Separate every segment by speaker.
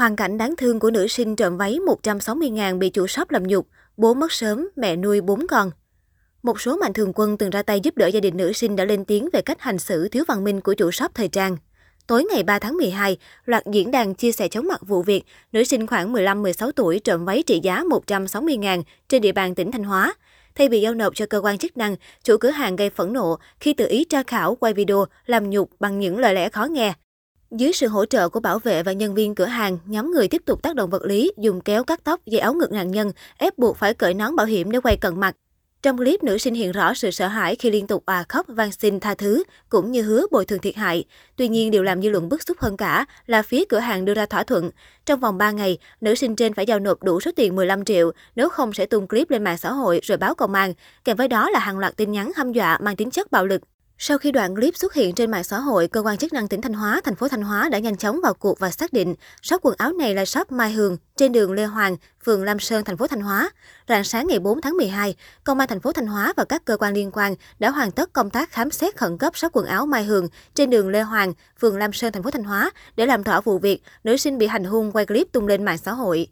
Speaker 1: Hoàn cảnh đáng thương của nữ sinh trộm váy 160.000 bị chủ shop làm nhục, bố mất sớm, mẹ nuôi bốn con. Một số mạnh thường quân từng ra tay giúp đỡ gia đình nữ sinh đã lên tiếng về cách hành xử thiếu văn minh của chủ shop thời trang. Tối ngày 3 tháng 12, loạt diễn đàn chia sẻ chóng mặt vụ việc nữ sinh khoảng 15-16 tuổi trộm váy trị giá 160.000 trên địa bàn tỉnh Thanh Hóa. Thay vì giao nộp cho cơ quan chức năng, chủ cửa hàng gây phẫn nộ khi tự ý tra khảo quay video làm nhục bằng những lời lẽ khó nghe. Dưới sự hỗ trợ của bảo vệ và nhân viên cửa hàng, nhóm người tiếp tục tác động vật lý, dùng kéo cắt tóc, dây áo ngực nạn nhân, ép buộc phải cởi nón bảo hiểm để quay cận mặt. Trong clip, nữ sinh hiện rõ sự sợ hãi khi liên tục à khóc van xin tha thứ, cũng như hứa bồi thường thiệt hại. Tuy nhiên, điều làm dư luận bức xúc hơn cả là phía cửa hàng đưa ra thỏa thuận. Trong vòng 3 ngày, nữ sinh trên phải giao nộp đủ số tiền 15 triệu, nếu không sẽ tung clip lên mạng xã hội rồi báo công an. Kèm với đó là hàng loạt tin nhắn hăm dọa mang tính chất bạo lực. Sau khi đoạn clip xuất hiện trên mạng xã hội, cơ quan chức năng tỉnh Thanh Hóa, thành phố Thanh Hóa đã nhanh chóng vào cuộc và xác định shop quần áo này là shop Mai Hường trên đường Lê Hoàng, phường Lam Sơn, thành phố Thanh Hóa. Rạng sáng ngày 4 tháng 12, công an thành phố Thanh Hóa và các cơ quan liên quan đã hoàn tất công tác khám xét khẩn cấp shop quần áo Mai Hường trên đường Lê Hoàng, phường Lam Sơn, thành phố Thanh Hóa để làm rõ vụ việc nữ sinh bị hành hung quay clip tung lên mạng xã hội.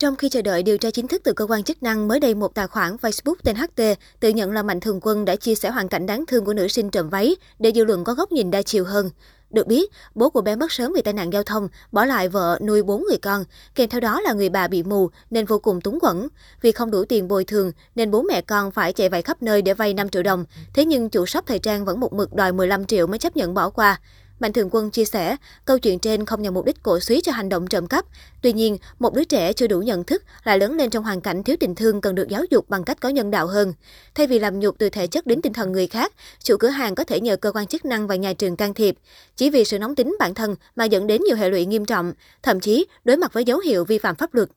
Speaker 1: Trong khi chờ đợi điều tra chính thức từ cơ quan chức năng, mới đây một tài khoản Facebook tên HT tự nhận là Mạnh Thường Quân đã chia sẻ hoàn cảnh đáng thương của nữ sinh trộm váy để dư luận có góc nhìn đa chiều hơn. Được biết, bố của bé mất sớm vì tai nạn giao thông, bỏ lại vợ nuôi bốn người con. Kèm theo đó là người bà bị mù nên vô cùng túng quẫn. Vì không đủ tiền bồi thường nên bố mẹ con phải chạy vạy khắp nơi để vay 5 triệu đồng. Thế nhưng chủ shop thời trang vẫn một mực đòi 15 triệu mới chấp nhận bỏ qua. Mạnh Thường Quân chia sẻ, câu chuyện trên không nhằm mục đích cổ suý cho hành động trộm cắp. Tuy nhiên, một đứa trẻ chưa đủ nhận thức lại lớn lên trong hoàn cảnh thiếu tình thương cần được giáo dục bằng cách có nhân đạo hơn. Thay vì làm nhục từ thể chất đến tinh thần người khác, chủ cửa hàng có thể nhờ cơ quan chức năng và nhà trường can thiệp. Chỉ vì sự nóng tính bản thân mà dẫn đến nhiều hệ lụy nghiêm trọng, thậm chí đối mặt với dấu hiệu vi phạm pháp luật.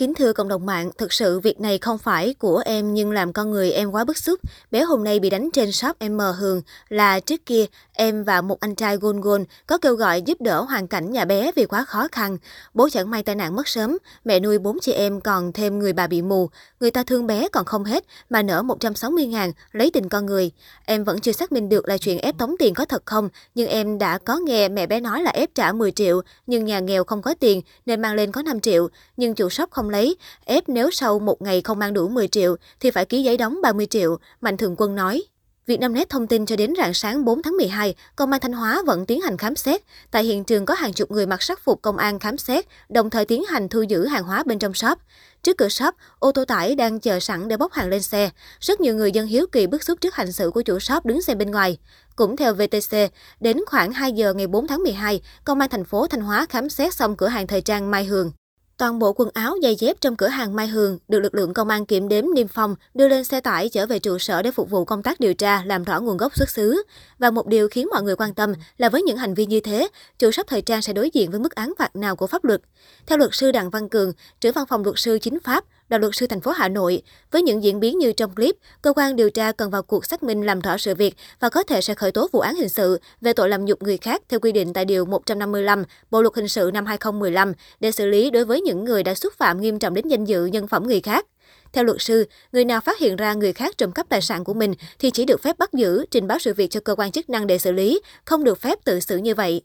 Speaker 1: Kính thưa cộng đồng mạng, thực sự việc này không phải của em nhưng làm con người em quá bức xúc. Bé hôm nay bị đánh trên shop M Hường là trước kia em và một anh trai gôn gôn có kêu gọi giúp đỡ hoàn cảnh nhà bé vì quá khó khăn. Bố chẳng may tai nạn mất sớm, mẹ nuôi bốn chị em còn thêm người bà bị mù. Người ta thương bé còn không hết mà nở 160 ngàn lấy tình con người. Em vẫn chưa xác minh được là chuyện ép tống tiền có thật không, nhưng em đã có nghe mẹ bé nói là ép trả 10 triệu, nhưng nhà nghèo không có tiền nên mang lên có 5 triệu, nhưng chủ shop không lấy, ép nếu sau một ngày không mang đủ 10 triệu thì phải ký giấy đóng 30 triệu, Mạnh Thường Quân nói. Vietnamnet thông tin cho đến rạng sáng 4 tháng 12, Công an Thanh Hóa vẫn tiến hành khám xét. Tại hiện trường có hàng chục người mặc sắc phục công an khám xét, đồng thời tiến hành thu giữ hàng hóa bên trong shop. Trước cửa shop, ô tô tải đang chờ sẵn để bốc hàng lên xe. Rất nhiều người dân hiếu kỳ bức xúc trước hành xử của chủ shop đứng xem bên ngoài. Cũng theo VTC, đến khoảng 2 giờ ngày 4 tháng 12, Công an thành phố Thanh Hóa khám xét xong cửa hàng thời trang Mai Hường. Toàn bộ quần áo, giày dép trong cửa hàng Mai Hường được lực lượng công an kiểm đếm niêm phong, đưa lên xe tải trở về trụ sở để phục vụ công tác điều tra, làm rõ nguồn gốc xuất xứ. Và một điều khiến mọi người quan tâm là với những hành vi như thế, chủ shop thời trang sẽ đối diện với mức án phạt nào của pháp luật. Theo luật sư Đặng Văn Cường, trưởng văn phòng luật sư chính pháp, đoàn luật sư thành phố Hà Nội, với những diễn biến như trong clip, cơ quan điều tra cần vào cuộc xác minh làm rõ sự việc và có thể sẽ khởi tố vụ án hình sự về tội làm nhục người khác theo quy định tại điều 155 Bộ luật hình sự năm 2015 để xử lý đối với những người đã xúc phạm nghiêm trọng đến danh dự nhân phẩm người khác. Theo luật sư, người nào phát hiện ra người khác trộm cắp tài sản của mình thì chỉ được phép bắt giữ, trình báo sự việc cho cơ quan chức năng để xử lý, không được phép tự xử như vậy.